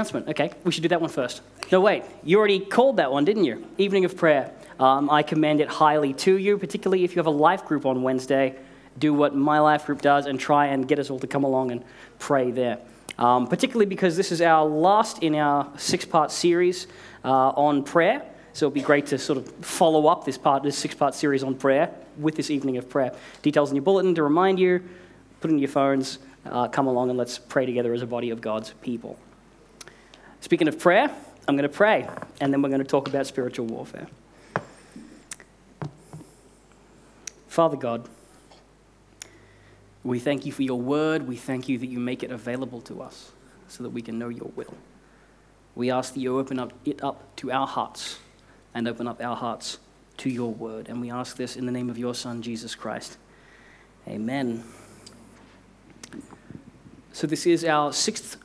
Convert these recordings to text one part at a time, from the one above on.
announcement. Okay, we should do that one first. No, wait, you already called that one, didn't you? Evening of prayer. Um, I commend it highly to you, particularly if you have a life group on Wednesday. Do what my life group does and try and get us all to come along and pray there. Um, particularly because this is our last in our six part series uh, on prayer. So it'll be great to sort of follow up this part, this six part series on prayer with this evening of prayer. Details in your bulletin to remind you, put in your phones, uh, come along and let's pray together as a body of God's people. Speaking of prayer, I'm going to pray, and then we're going to talk about spiritual warfare. Father God, we thank you for your word. We thank you that you make it available to us so that we can know your will. We ask that you open up it up to our hearts and open up our hearts to your word. And we ask this in the name of your Son, Jesus Christ. Amen. So, this is our sixth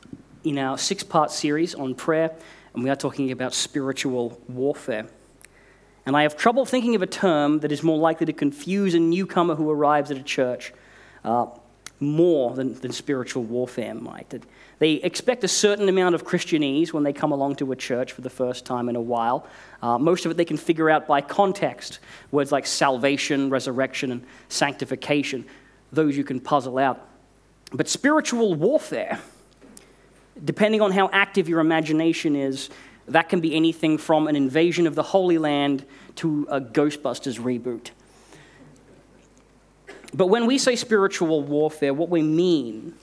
in our six part series on prayer, and we are talking about spiritual warfare. And I have trouble thinking of a term that is more likely to confuse a newcomer who arrives at a church uh, more than, than spiritual warfare might. They expect a certain amount of Christianese when they come along to a church for the first time in a while. Uh, most of it they can figure out by context. Words like salvation, resurrection, and sanctification, those you can puzzle out. But spiritual warfare, depending on how active your imagination is, that can be anything from an invasion of the Holy Land to a Ghostbusters reboot. But when we say spiritual warfare, what we mean,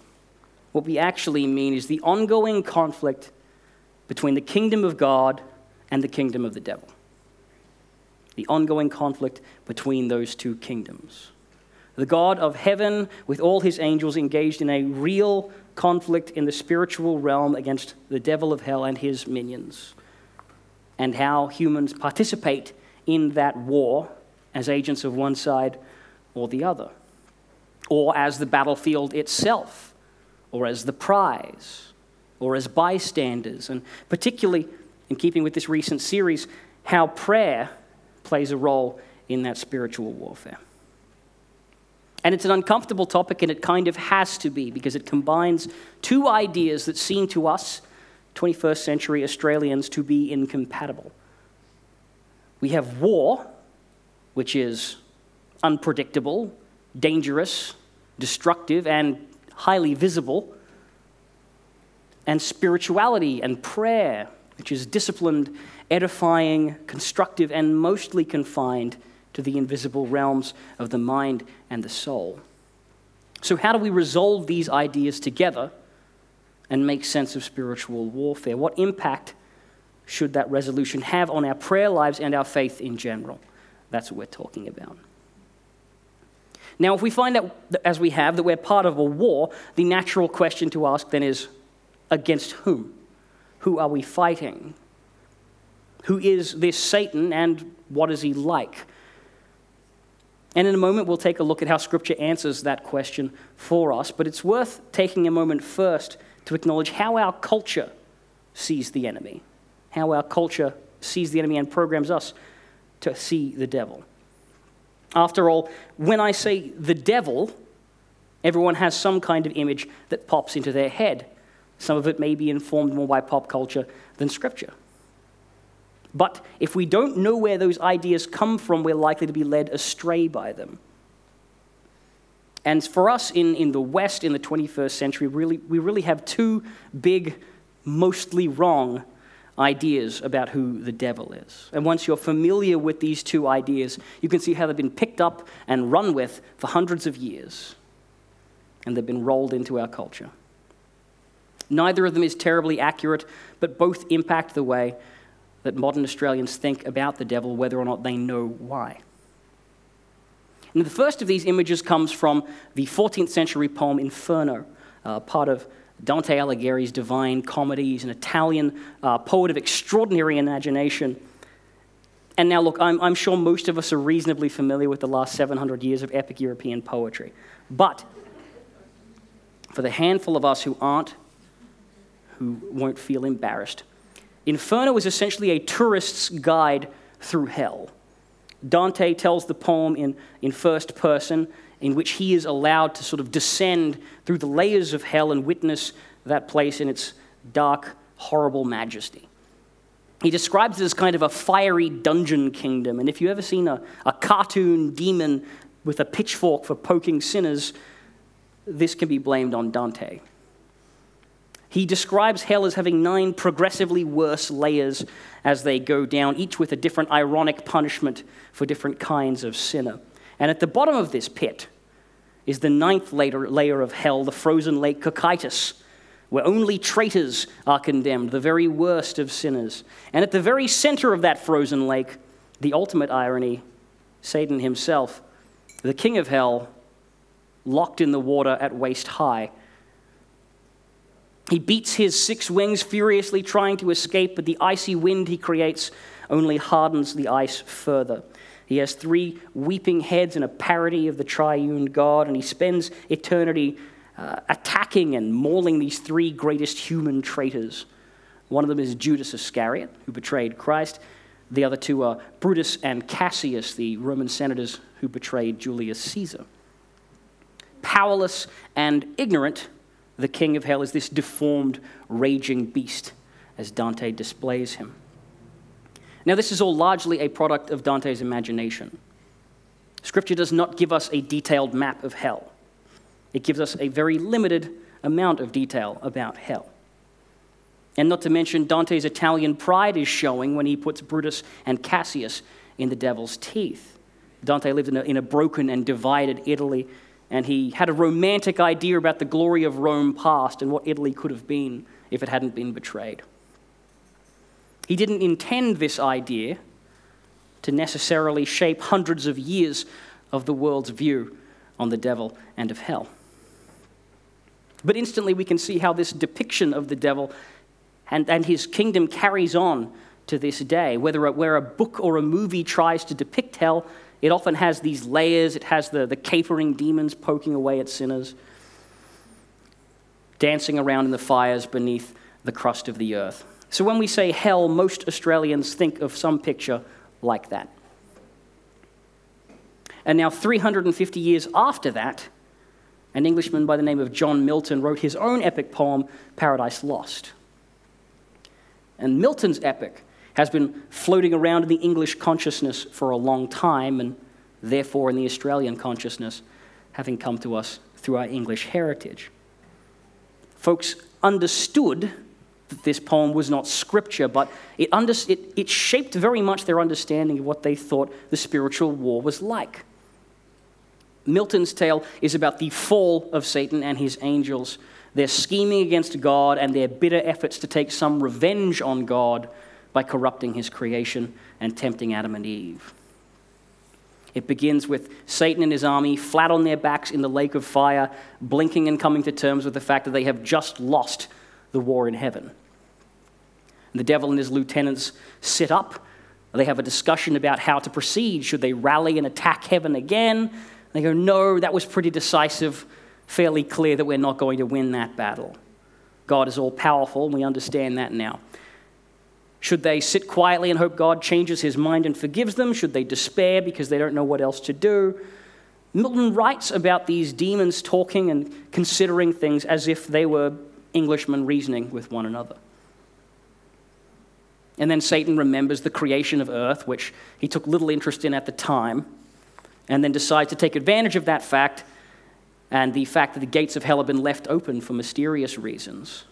what we actually mean, is the ongoing conflict between the kingdom of God and the kingdom of the devil. The ongoing conflict between those two kingdoms. The God of heaven, with all his angels, engaged in a real conflict in the spiritual realm against the devil of hell and his minions, and how humans participate in that war as agents of one side or the other, or as the battlefield itself, or as the prize, or as bystanders, and particularly in keeping with this recent series, how prayer plays a role in that spiritual warfare. And it's an uncomfortable topic, and it kind of has to be because it combines two ideas that seem to us, 21st century Australians, to be incompatible. We have war, which is unpredictable, dangerous, destructive, and highly visible, and spirituality and prayer, which is disciplined, edifying, constructive, and mostly confined to the invisible realms of the mind and the soul. So, how do we resolve these ideas together and make sense of spiritual warfare? What impact should that resolution have on our prayer lives and our faith in general? That's what we're talking about. Now, if we find out, as we have, that we're part of a war, the natural question to ask then is against whom? Who are we fighting? Who is this Satan and what is he like? And in a moment, we'll take a look at how Scripture answers that question for us. But it's worth taking a moment first to acknowledge how our culture sees the enemy, how our culture sees the enemy and programs us to see the devil. After all, when I say the devil, everyone has some kind of image that pops into their head. Some of it may be informed more by pop culture than Scripture. But if we don't know where those ideas come from, we're likely to be led astray by them. And for us in, in the West in the 21st century, really, we really have two big, mostly wrong ideas about who the devil is. And once you're familiar with these two ideas, you can see how they've been picked up and run with for hundreds of years. And they've been rolled into our culture. Neither of them is terribly accurate, but both impact the way that modern Australians think about the devil, whether or not they know why. And the first of these images comes from the 14th century poem Inferno, uh, part of Dante Alighieri's Divine Comedy. He's an Italian uh, poet of extraordinary imagination. And now, look, I'm, I'm sure most of us are reasonably familiar with the last 700 years of epic European poetry. But for the handful of us who aren't, who won't feel embarrassed, Inferno is essentially a tourist's guide through hell. Dante tells the poem in, in first person, in which he is allowed to sort of descend through the layers of hell and witness that place in its dark horrible majesty. He describes it as kind of a fiery dungeon kingdom. And if you've ever seen a, a cartoon demon with a pitchfork for poking sinners, this can be blamed on Dante. He describes hell as having nine progressively worse layers as they go down, each with a different ironic punishment for different kinds of sinner. And at the bottom of this pit is the ninth layer of hell, the frozen lake Cocytus, where only traitors are condemned, the very worst of sinners. And at the very center of that frozen lake, the ultimate irony, Satan himself, the king of hell, locked in the water at waist high. He beats his six wings furiously, trying to escape, but the icy wind he creates only hardens the ice further. He has three weeping heads and a parody of the triune God, and he spends eternity uh, attacking and mauling these three greatest human traitors. One of them is Judas Iscariot, who betrayed Christ. The other two are Brutus and Cassius, the Roman senators who betrayed Julius Caesar. Powerless and ignorant, the king of hell is this deformed, raging beast, as Dante displays him. Now, this is all largely a product of Dante's imagination. Scripture does not give us a detailed map of hell. It gives us a very limited amount of detail about hell. And not to mention, Dante's Italian pride is showing when he puts Brutus and Cassius in the devil's teeth. Dante lived in a, in a broken and divided Italy, and he had a romantic idea about the glory of Rome past and what Italy could have been if it hadn't been betrayed. He didn't intend this idea to necessarily shape hundreds of years of the world's view on the devil and of hell. But instantly we can see how this depiction of the devil and, and his kingdom carries on to this day. Whether where a book or a movie tries to depict hell, it often has these layers. It has the, the capering demons poking away at sinners, dancing around in the fires beneath the crust of the earth. So when we say hell, most Australians think of some picture like that. And now, 350 years after that, an Englishman by the name of John Milton wrote his own epic poem, Paradise Lost. And Milton's epic has been floating around in the English consciousness for a long time, and therefore in the Australian consciousness, having come to us through our English heritage. Folks understood that this poem was not scripture, but it, under, it, it shaped very much their understanding of what they thought the spiritual war was like. Milton's tale is about the fall of Satan and his angels, their scheming against God, and their bitter efforts to take some revenge on God by corrupting his creation and tempting Adam and Eve. It begins with Satan and his army flat on their backs in the lake of fire, blinking and coming to terms with the fact that they have just lost the war in heaven. The devil and his lieutenants sit up. They have a discussion about how to proceed. Should they rally and attack heaven again? They go, no, that was pretty decisive, fairly clear that we're not going to win that battle. God is all powerful, and we understand that now. Should they sit quietly and hope God changes his mind and forgives them? Should they despair because they don't know what else to do? Milton writes about these demons talking and considering things as if they were Englishmen reasoning with one another. And then Satan remembers the creation of earth, which he took little interest in at the time, and then decides to take advantage of that fact and the fact that the gates of hell have been left open for mysterious reasons.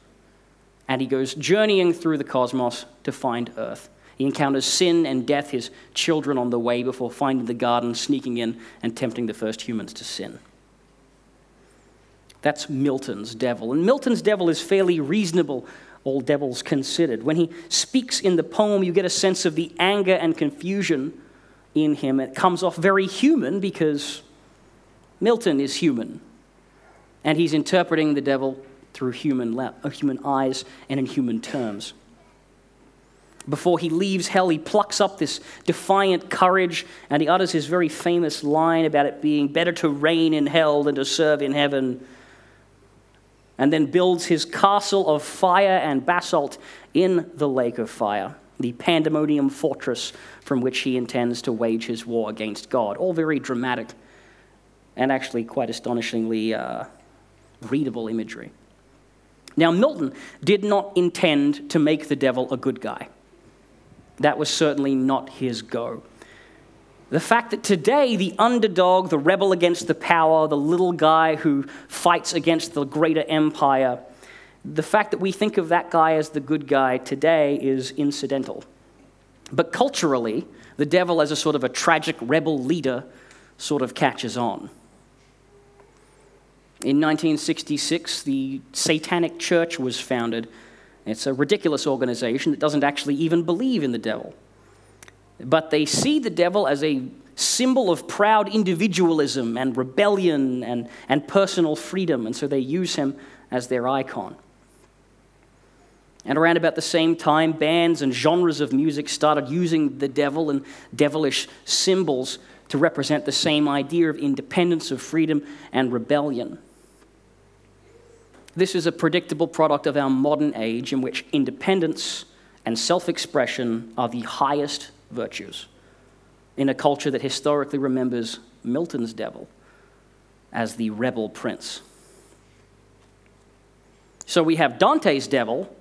And he goes journeying through the cosmos to find earth. He encounters sin and death, his children on the way, before finding the garden, sneaking in, and tempting the first humans to sin. That's Milton's devil. And Milton's devil is fairly reasonable all devils considered. When he speaks in the poem, you get a sense of the anger and confusion in him. It comes off very human because Milton is human. And he's interpreting the devil through human, uh, human eyes and in human terms. Before he leaves hell, he plucks up this defiant courage and he utters his very famous line about it being better to reign in hell than to serve in heaven and then builds his castle of fire and basalt in the lake of fire, the pandemonium fortress from which he intends to wage his war against God. All very dramatic and actually quite astonishingly uh, readable imagery. Now, Milton did not intend to make the devil a good guy. That was certainly not his go. The fact that today the underdog, the rebel against the power, the little guy who fights against the greater empire, the fact that we think of that guy as the good guy today is incidental. But culturally, the devil as a sort of a tragic rebel leader sort of catches on. In 1966, the Satanic Church was founded. It's a ridiculous organization that doesn't actually even believe in the devil. But they see the devil as a symbol of proud individualism and rebellion and, and personal freedom, and so they use him as their icon. And around about the same time, bands and genres of music started using the devil and devilish symbols to represent the same idea of independence, of freedom, and rebellion. This is a predictable product of our modern age in which independence and self expression are the highest virtues in a culture that historically remembers Milton's devil as the rebel prince. So we have Dante's devil,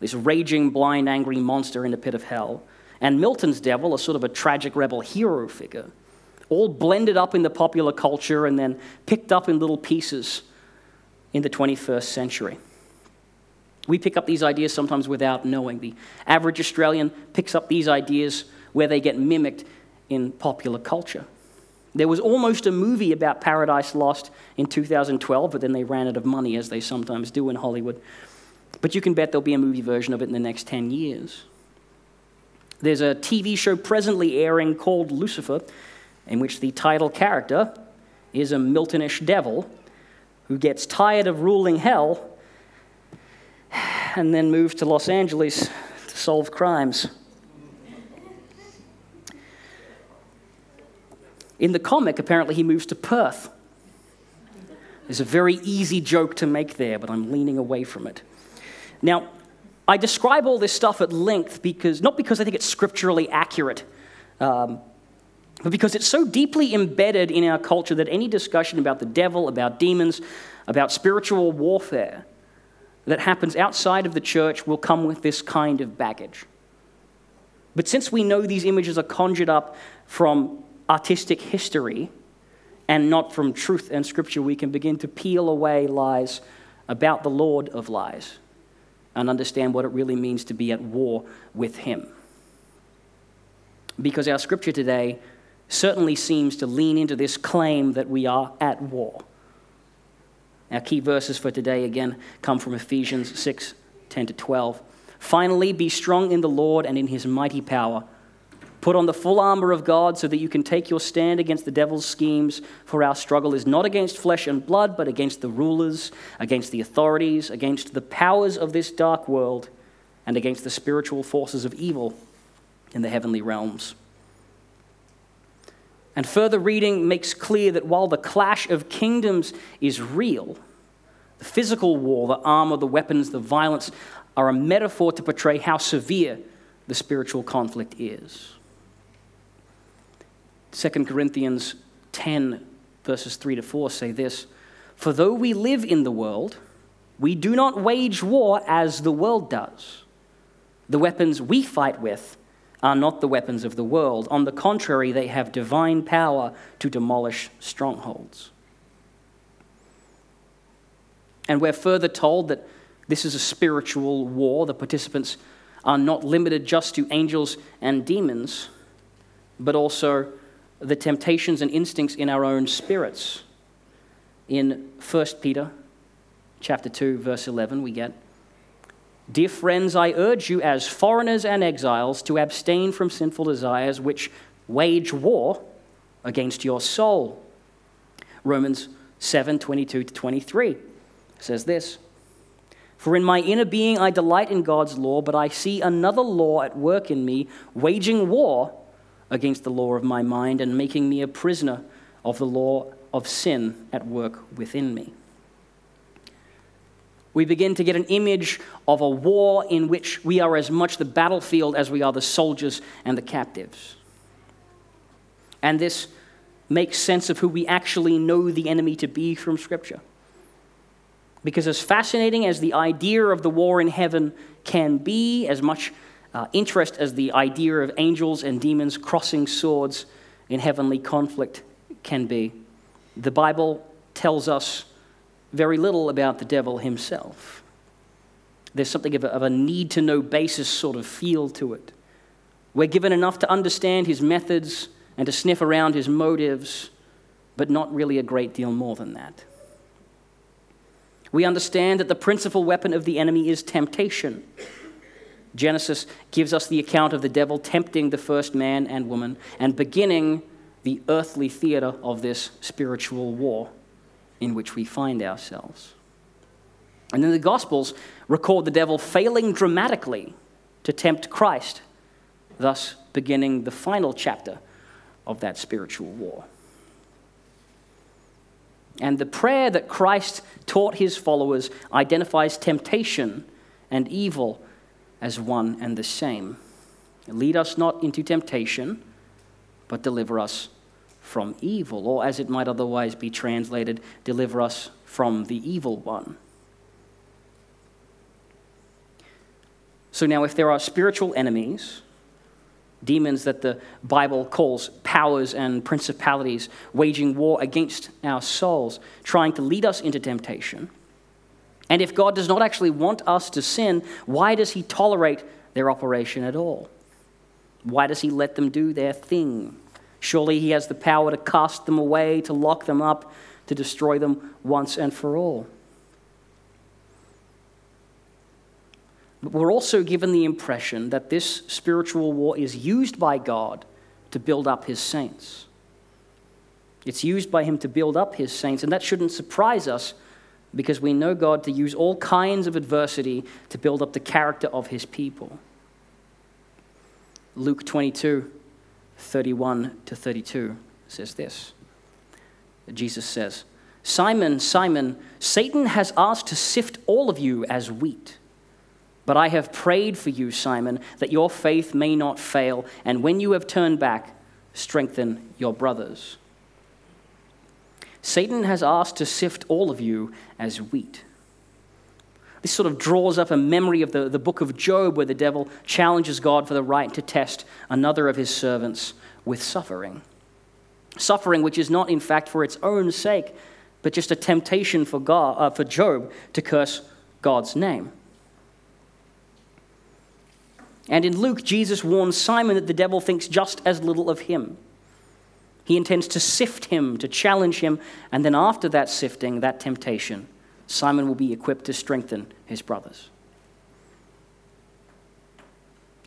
this raging, blind, angry monster in the pit of hell, and Milton's devil, a sort of a tragic rebel hero figure, all blended up in the popular culture and then picked up in little pieces in the 21st century. We pick up these ideas sometimes without knowing. The average Australian picks up these ideas where they get mimicked in popular culture. There was almost a movie about Paradise Lost in 2012, but then they ran out of money, as they sometimes do in Hollywood. But you can bet there'll be a movie version of it in the next 10 years. There's a TV show presently airing called Lucifer, in which the title character is a Miltonish devil who gets tired of ruling hell and then moves to Los Angeles to solve crimes. In the comic, apparently, he moves to Perth. There's a very easy joke to make there, but I'm leaning away from it. Now, I describe all this stuff at length because, not because I think it's scripturally accurate, um, but because it's so deeply embedded in our culture that any discussion about the devil, about demons, about spiritual warfare that happens outside of the church will come with this kind of baggage. But since we know these images are conjured up from artistic history and not from truth and scripture, we can begin to peel away lies about the Lord of lies and understand what it really means to be at war with Him. Because our scripture today certainly seems to lean into this claim that we are at war. Our key verses for today again come from Ephesians 6 10 to 12. Finally, be strong in the Lord and in his mighty power. Put on the full armor of God so that you can take your stand against the devil's schemes, for our struggle is not against flesh and blood, but against the rulers, against the authorities, against the powers of this dark world, and against the spiritual forces of evil in the heavenly realms. And further reading makes clear that while the clash of kingdoms is real, the physical war, the armor, the weapons, the violence are a metaphor to portray how severe the spiritual conflict is. 2 Corinthians 10, verses 3 to 4 say this For though we live in the world, we do not wage war as the world does. The weapons we fight with are not the weapons of the world. On the contrary, they have divine power to demolish strongholds. And we're further told that this is a spiritual war. The participants are not limited just to angels and demons, but also the temptations and instincts in our own spirits. In 1 Peter chapter 2 verse 11 we get Dear friends, I urge you as foreigners and exiles to abstain from sinful desires which wage war against your soul. Romans 7 22 to 23 says this For in my inner being I delight in God's law, but I see another law at work in me, waging war against the law of my mind and making me a prisoner of the law of sin at work within me. We begin to get an image of a war in which we are as much the battlefield as we are the soldiers and the captives. And this makes sense of who we actually know the enemy to be from Scripture. Because, as fascinating as the idea of the war in heaven can be, as much uh, interest as the idea of angels and demons crossing swords in heavenly conflict can be, the Bible tells us very little about the devil himself. There's something of a, of a need to know basis sort of feel to it. We're given enough to understand his methods and to sniff around his motives, but not really a great deal more than that. We understand that the principal weapon of the enemy is temptation. Genesis gives us the account of the devil tempting the first man and woman and beginning the earthly theater of this spiritual war in which we find ourselves. And then the Gospels record the devil failing dramatically to tempt Christ, thus beginning the final chapter of that spiritual war. And the prayer that Christ taught his followers identifies temptation and evil as one and the same. Lead us not into temptation, but deliver us from evil, or as it might otherwise be translated, deliver us from the evil one. So now, if there are spiritual enemies, demons that the Bible calls powers and principalities waging war against our souls, trying to lead us into temptation, and if God does not actually want us to sin, why does He tolerate their operation at all? Why does He let them do their thing? Surely He has the power to cast them away, to lock them up, to destroy them once and for all. But we're also given the impression that this spiritual war is used by God to build up His saints. It's used by Him to build up His saints, and that shouldn't surprise us because we know God to use all kinds of adversity to build up the character of his people. Luke 22, 31 to 32 says this. Jesus says, Simon, Simon, Satan has asked to sift all of you as wheat. But I have prayed for you, Simon, that your faith may not fail, and when you have turned back, strengthen your brothers. Satan has asked to sift all of you as wheat. This sort of draws up a memory of the, the book of Job, where the devil challenges God for the right to test another of his servants with suffering. Suffering, which is not, in fact, for its own sake, but just a temptation for, God, uh, for Job to curse God's name. And in Luke, Jesus warns Simon that the devil thinks just as little of him. He intends to sift him, to challenge him, and then after that sifting, that temptation, Simon will be equipped to strengthen his brothers.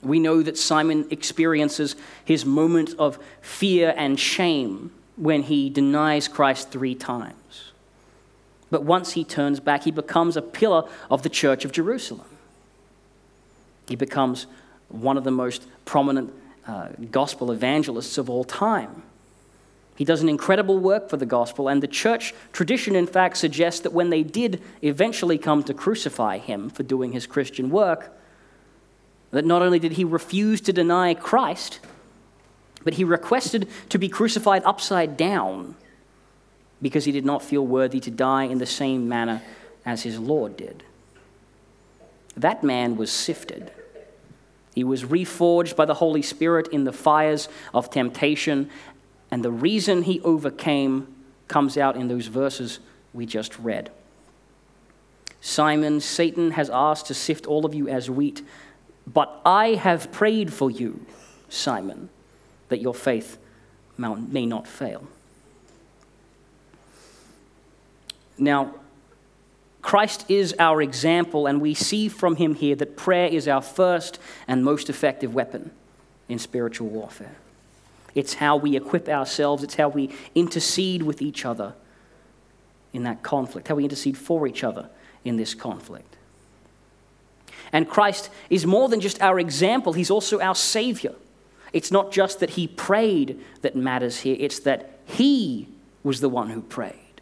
We know that Simon experiences his moment of fear and shame when he denies Christ three times. But once he turns back, he becomes a pillar of the church of Jerusalem. He becomes one of the most prominent uh, gospel evangelists of all time. He does an incredible work for the gospel, and the church tradition, in fact, suggests that when they did eventually come to crucify him for doing his Christian work, that not only did he refuse to deny Christ, but he requested to be crucified upside down because he did not feel worthy to die in the same manner as his Lord did. That man was sifted. He was reforged by the Holy Spirit in the fires of temptation and the reason he overcame comes out in those verses we just read. Simon, Satan has asked to sift all of you as wheat, but I have prayed for you, Simon, that your faith may not fail. Now, Christ is our example, and we see from him here that prayer is our first and most effective weapon in spiritual warfare. It's how we equip ourselves, it's how we intercede with each other in that conflict, how we intercede for each other in this conflict. And Christ is more than just our example, He's also our Savior. It's not just that He prayed that matters here, it's that He was the one who prayed.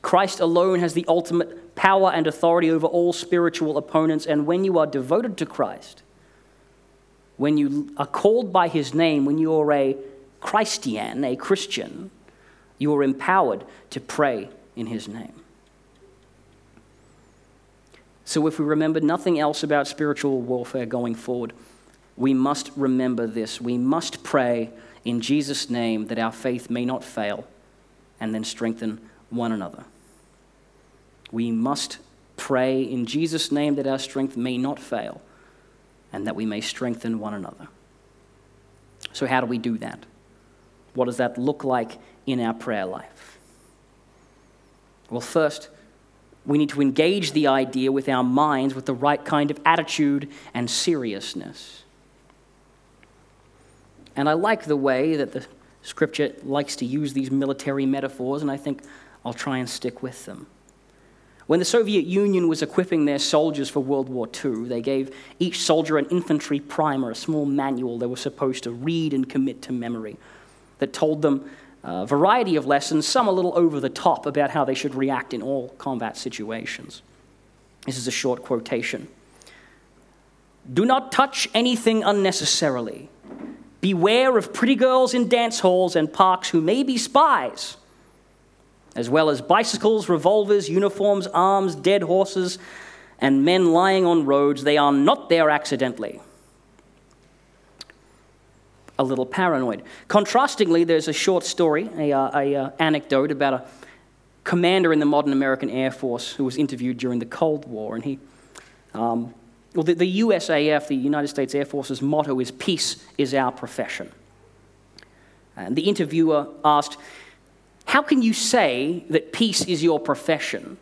Christ alone has the ultimate power and authority over all spiritual opponents, and when you are devoted to Christ, when you are called by his name, when you are a Christian, a Christian, you are empowered to pray in his name. So, if we remember nothing else about spiritual warfare going forward, we must remember this. We must pray in Jesus' name that our faith may not fail and then strengthen one another. We must pray in Jesus' name that our strength may not fail and that we may strengthen one another. So, how do we do that? What does that look like in our prayer life? Well, first, we need to engage the idea with our minds with the right kind of attitude and seriousness. And I like the way that the scripture likes to use these military metaphors, and I think I'll try and stick with them. When the Soviet Union was equipping their soldiers for World War II, they gave each soldier an infantry primer, a small manual they were supposed to read and commit to memory that told them a variety of lessons, some a little over the top, about how they should react in all combat situations. This is a short quotation. Do not touch anything unnecessarily. Beware of pretty girls in dance halls and parks who may be spies, as well as bicycles, revolvers, uniforms, arms, dead horses, and men lying on roads. They are not there accidentally a little paranoid. Contrastingly, there's a short story, a, uh, a uh, anecdote about a commander in the modern American Air Force who was interviewed during the Cold War, and he, um, well, the, the USAF, the United States Air Force's motto is "Peace is our profession." And the interviewer asked, "How can you say that peace is your profession?"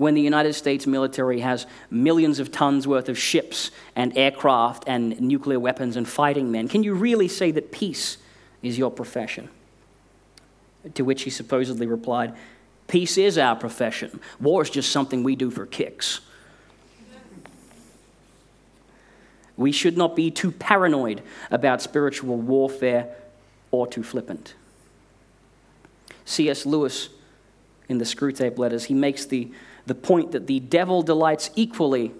when the United States military has millions of tons worth of ships and aircraft and nuclear weapons and fighting men? Can you really say that peace is your profession? To which he supposedly replied, Peace is our profession. War is just something we do for kicks. We should not be too paranoid about spiritual warfare or too flippant. C.S. Lewis, in the Screwtape Letters, he makes the the point that the devil delights equally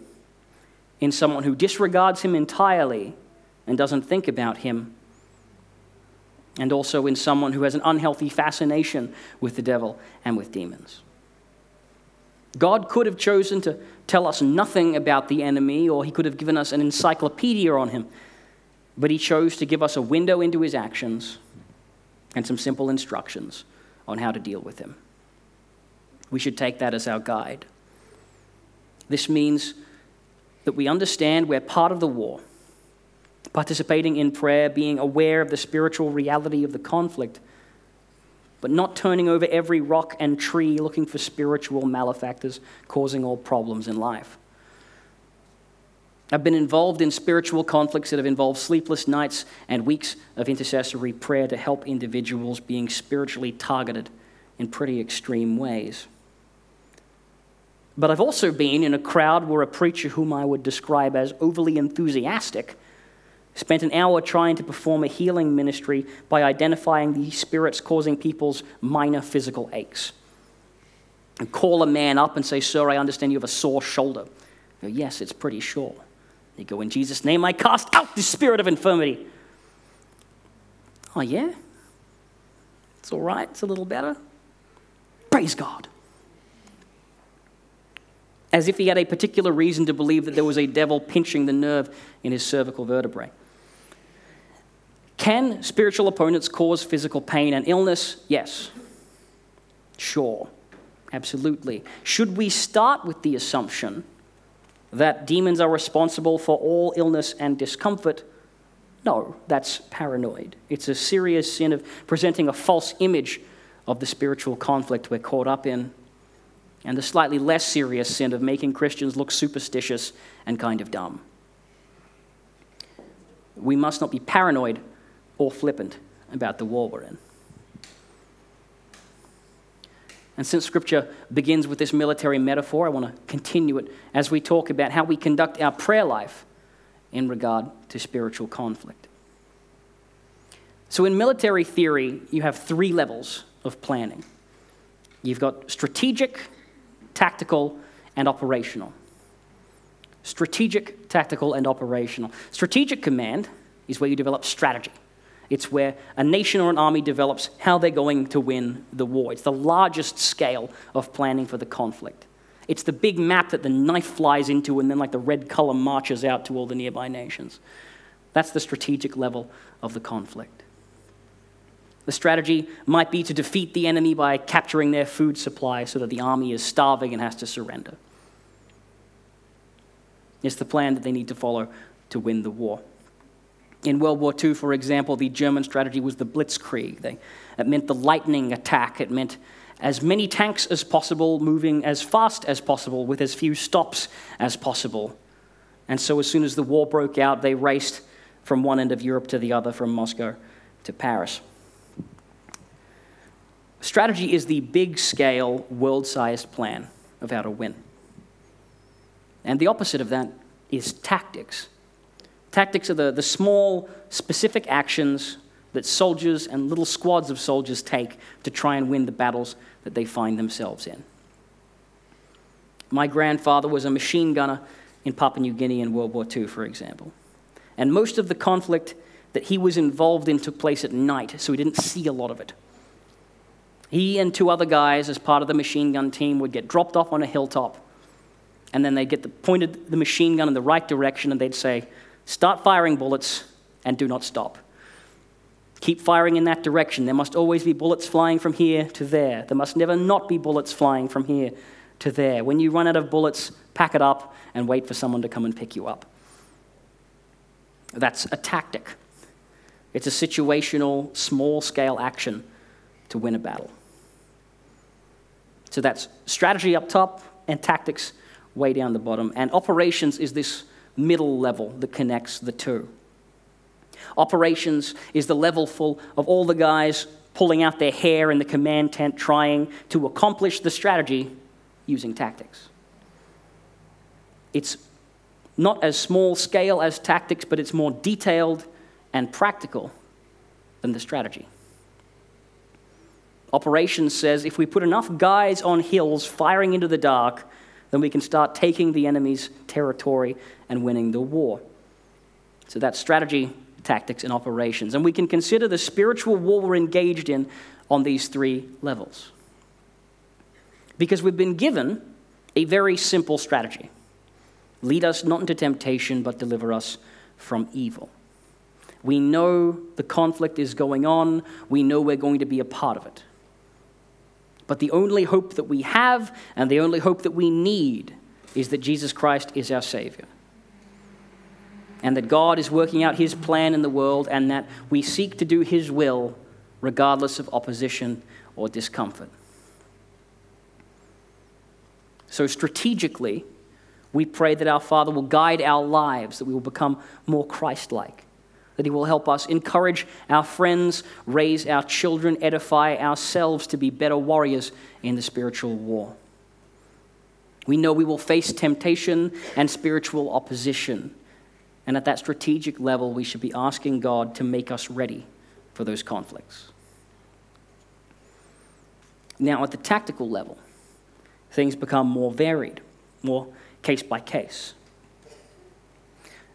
in someone who disregards him entirely and doesn't think about him, and also in someone who has an unhealthy fascination with the devil and with demons. God could have chosen to tell us nothing about the enemy, or he could have given us an encyclopedia on him, but he chose to give us a window into his actions and some simple instructions on how to deal with him. We should take that as our guide. This means that we understand we're part of the war, participating in prayer, being aware of the spiritual reality of the conflict, but not turning over every rock and tree looking for spiritual malefactors causing all problems in life. I've been involved in spiritual conflicts that have involved sleepless nights and weeks of intercessory prayer to help individuals being spiritually targeted in pretty extreme ways. But I've also been in a crowd where a preacher whom I would describe as overly enthusiastic spent an hour trying to perform a healing ministry by identifying the spirits causing people's minor physical aches. And call a man up and say, Sir, I understand you have a sore shoulder. Go, yes, it's pretty sore. You go, In Jesus' name, I cast out the spirit of infirmity. Oh, yeah? It's all right. It's a little better. Praise God as if he had a particular reason to believe that there was a devil pinching the nerve in his cervical vertebrae. Can spiritual opponents cause physical pain and illness? Yes. Sure. Absolutely. Should we start with the assumption that demons are responsible for all illness and discomfort? No, that's paranoid. It's a serious sin of presenting a false image of the spiritual conflict we're caught up in and the slightly less serious sin of making Christians look superstitious and kind of dumb. We must not be paranoid or flippant about the war we're in. And since Scripture begins with this military metaphor, I want to continue it as we talk about how we conduct our prayer life in regard to spiritual conflict. So, in military theory, you have three levels of planning you've got strategic, tactical, and operational. Strategic, tactical, and operational. Strategic command is where you develop strategy. It's where a nation or an army develops how they're going to win the war. It's the largest scale of planning for the conflict. It's the big map that the knife flies into, and then, like, the red color marches out to all the nearby nations. That's the strategic level of the conflict. The strategy might be to defeat the enemy by capturing their food supply so that the army is starving and has to surrender. It's the plan that they need to follow to win the war. In World War II, for example, the German strategy was the blitzkrieg. They, it meant the lightning attack. It meant as many tanks as possible, moving as fast as possible, with as few stops as possible. And so, as soon as the war broke out, they raced from one end of Europe to the other, from Moscow to Paris. Strategy is the big scale, world sized plan of how to win. And the opposite of that is tactics. Tactics are the, the small, specific actions that soldiers and little squads of soldiers take to try and win the battles that they find themselves in. My grandfather was a machine gunner in Papua New Guinea in World War II, for example. And most of the conflict that he was involved in took place at night, so he didn't see a lot of it. He and two other guys, as part of the machine gun team, would get dropped off on a hilltop, and then they'd get the, pointed the machine gun in the right direction, and they'd say, Start firing bullets and do not stop. Keep firing in that direction. There must always be bullets flying from here to there. There must never not be bullets flying from here to there. When you run out of bullets, pack it up and wait for someone to come and pick you up. That's a tactic. It's a situational, small scale action to win a battle. So that's strategy up top and tactics way down the bottom. And operations is this middle level that connects the two. Operations is the level full of all the guys pulling out their hair in the command tent trying to accomplish the strategy using tactics. It's not as small scale as tactics, but it's more detailed and practical than the strategy. Operations says if we put enough guys on hills firing into the dark, then we can start taking the enemy's territory and winning the war. So that's strategy, tactics, and operations. And we can consider the spiritual war we're engaged in on these three levels. Because we've been given a very simple strategy lead us not into temptation, but deliver us from evil. We know the conflict is going on, we know we're going to be a part of it. But the only hope that we have and the only hope that we need is that Jesus Christ is our Savior. And that God is working out His plan in the world and that we seek to do His will regardless of opposition or discomfort. So, strategically, we pray that our Father will guide our lives, that we will become more Christ like that He will help us encourage our friends, raise our children, edify ourselves to be better warriors in the spiritual war. We know we will face temptation and spiritual opposition. And at that strategic level, we should be asking God to make us ready for those conflicts. Now, at the tactical level, things become more varied, more case by case.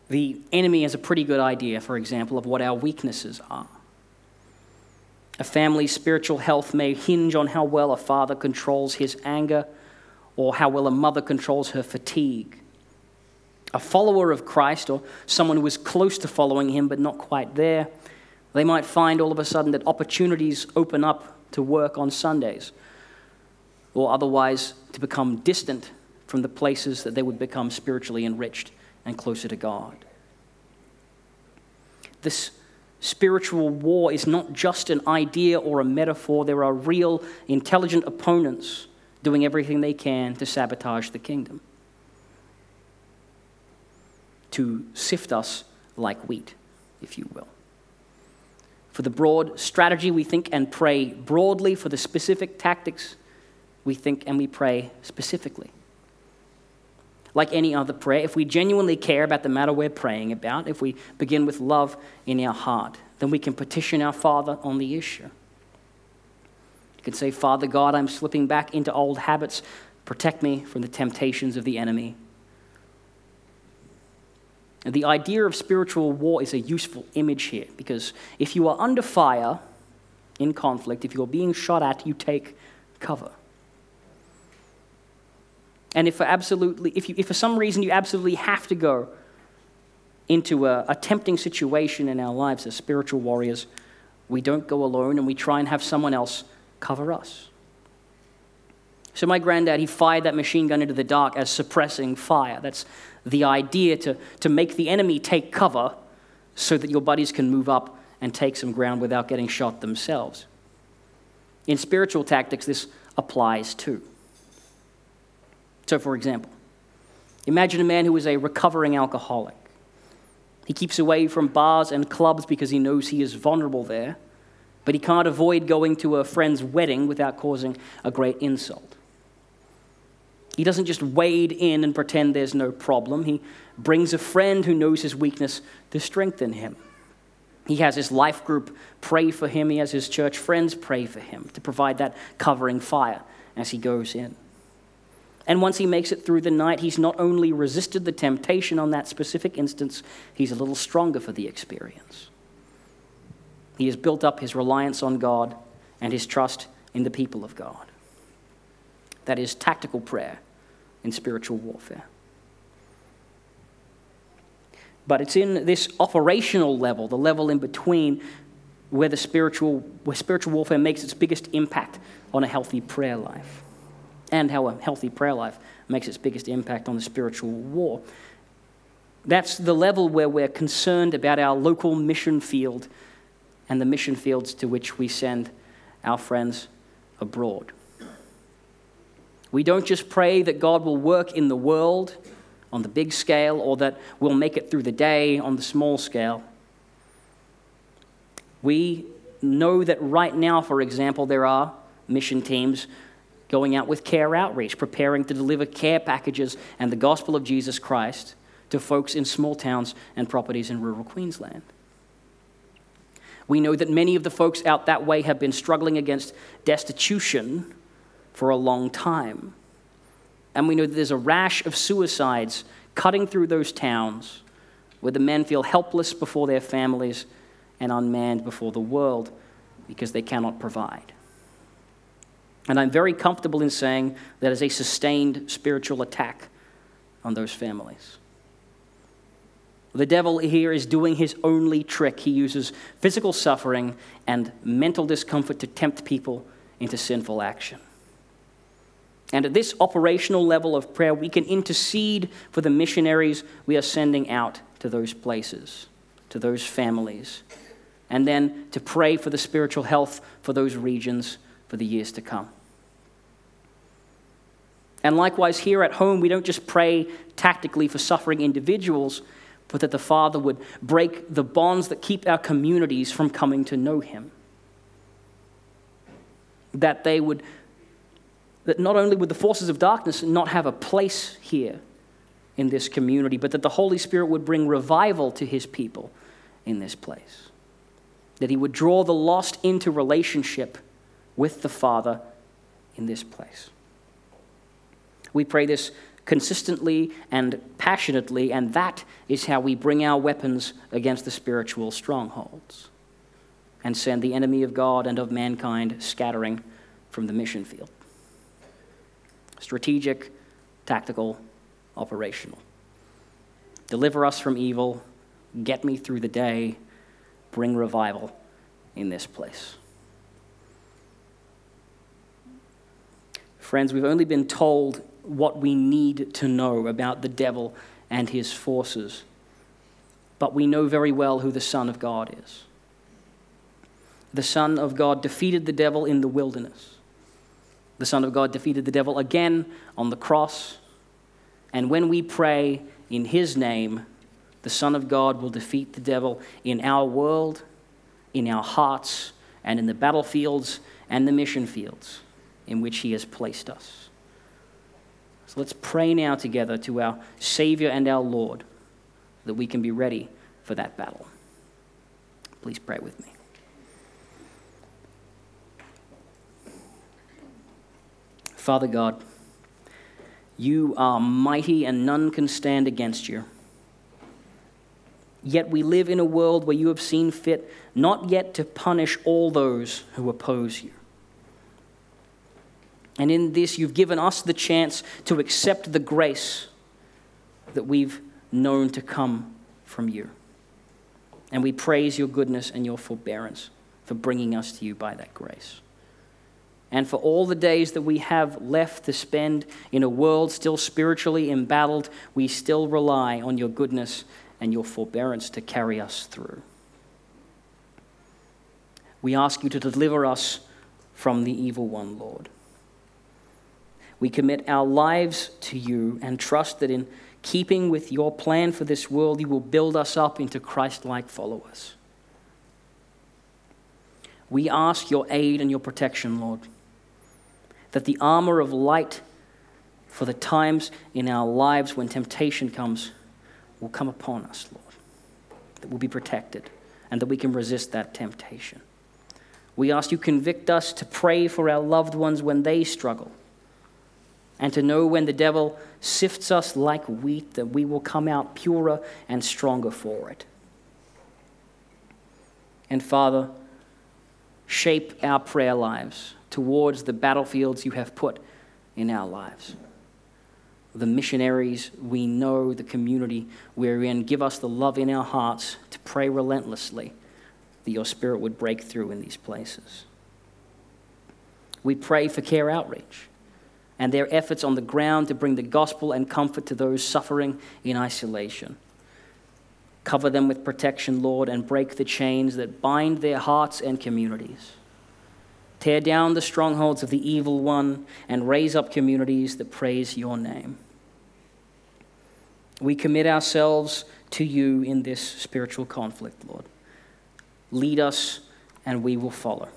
The enemy has a pretty good idea, for example, of what our weaknesses are. A family's spiritual health may hinge on how well a father controls his anger or how well a mother controls her fatigue. A follower of Christ or someone who is close to following him but not quite there, they might find all of a sudden that opportunities open up to work on Sundays or otherwise to become distant from the places that they would become spiritually enriched and closer to God. This spiritual war is not just an idea or a metaphor, there are real, intelligent opponents doing everything they can to sabotage the kingdom, to sift us like wheat, if you will. For the broad strategy, we think and pray broadly. For the specific tactics, we think and we pray specifically like any other prayer, if we genuinely care about the matter we're praying about, if we begin with love in our heart, then we can petition our Father on the issue. You can say, Father God, I'm slipping back into old habits. Protect me from the temptations of the enemy. And the idea of spiritual war is a useful image here because if you are under fire in conflict, if you're being shot at, you take cover. And if for absolutely, if, you, if for some reason you absolutely have to go into a, a tempting situation in our lives as spiritual warriors, we don't go alone and we try and have someone else cover us. So, my granddad, he fired that machine gun into the dark as suppressing fire. That's the idea to, to make the enemy take cover so that your buddies can move up and take some ground without getting shot themselves. In spiritual tactics, this applies too. So, for example, imagine a man who is a recovering alcoholic. He keeps away from bars and clubs because he knows he is vulnerable there, but he can't avoid going to a friend's wedding without causing a great insult. He doesn't just wade in and pretend there's no problem. He brings a friend who knows his weakness to strengthen him. He has his life group pray for him. He has his church friends pray for him to provide that covering fire as he goes in. And once he makes it through the night, he's not only resisted the temptation on that specific instance, he's a little stronger for the experience. He has built up his reliance on God and his trust in the people of God. That is tactical prayer in spiritual warfare. But it's in this operational level, the level in between, where the spiritual, where spiritual warfare makes its biggest impact on a healthy prayer life, and how a healthy prayer life makes its biggest impact on the spiritual war. That's the level where we're concerned about our local mission field and the mission fields to which we send our friends abroad. We don't just pray that God will work in the world on the big scale or that we'll make it through the day on the small scale. We know that right now, for example, there are mission teams going out with care outreach, preparing to deliver care packages and the gospel of Jesus Christ to folks in small towns and properties in rural Queensland. We know that many of the folks out that way have been struggling against destitution for a long time. And we know that there's a rash of suicides cutting through those towns where the men feel helpless before their families and unmanned before the world because they cannot provide. And I'm very comfortable in saying that is a sustained spiritual attack on those families. The devil here is doing his only trick. He uses physical suffering and mental discomfort to tempt people into sinful action. And at this operational level of prayer, we can intercede for the missionaries we are sending out to those places, to those families, and then to pray for the spiritual health for those regions for the years to come. And likewise, here at home, we don't just pray tactically for suffering individuals, but that the Father would break the bonds that keep our communities from coming to know Him. That they would that not only would the forces of darkness not have a place here in this community, but that the Holy Spirit would bring revival to his people in this place. That he would draw the lost into relationship with the Father in this place. We pray this consistently and passionately, and that is how we bring our weapons against the spiritual strongholds and send the enemy of God and of mankind scattering from the mission field strategic, tactical, operational. Deliver us from evil, get me through the day, bring revival in this place. Friends, we've only been told what we need to know about the devil and his forces, but we know very well who the Son of God is. The Son of God defeated the devil in the wilderness. The Son of God defeated the devil again on the cross. And when we pray in His name, the Son of God will defeat the devil in our world, in our hearts, and in the battlefields and the mission fields in which He has placed us. So let's pray now together to our Savior and our Lord that we can be ready for that battle. Please pray with me. Father God, you are mighty and none can stand against you. Yet we live in a world where you have seen fit not yet to punish all those who oppose you. And in this, you've given us the chance to accept the grace that we've known to come from you. And we praise your goodness and your forbearance for bringing us to you by that grace. And for all the days that we have left to spend in a world still spiritually embattled, we still rely on your goodness and your forbearance to carry us through. We ask you to deliver us from the evil one, Lord. We commit our lives to you and trust that in keeping with your plan for this world, you will build us up into Christ like followers. We ask your aid and your protection, Lord, that the armor of light for the times in our lives when temptation comes will come upon us, Lord, that we'll be protected and that we can resist that temptation. We ask you convict us to pray for our loved ones when they struggle and to know when the devil sifts us like wheat that we will come out purer and stronger for it. And Father, shape our prayer lives towards the battlefields you have put in our lives. The missionaries we know, the community we're in, give us the love in our hearts to pray relentlessly that your spirit would break through in these places. We pray for care outreach and their efforts on the ground to bring the gospel and comfort to those suffering in isolation. Cover them with protection, Lord, and break the chains that bind their hearts and communities. Tear down the strongholds of the evil one and raise up communities that praise your name. We commit ourselves to you in this spiritual conflict, Lord. Lead us, and we will follow.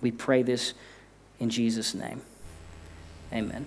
We pray this in Jesus' name. Amen.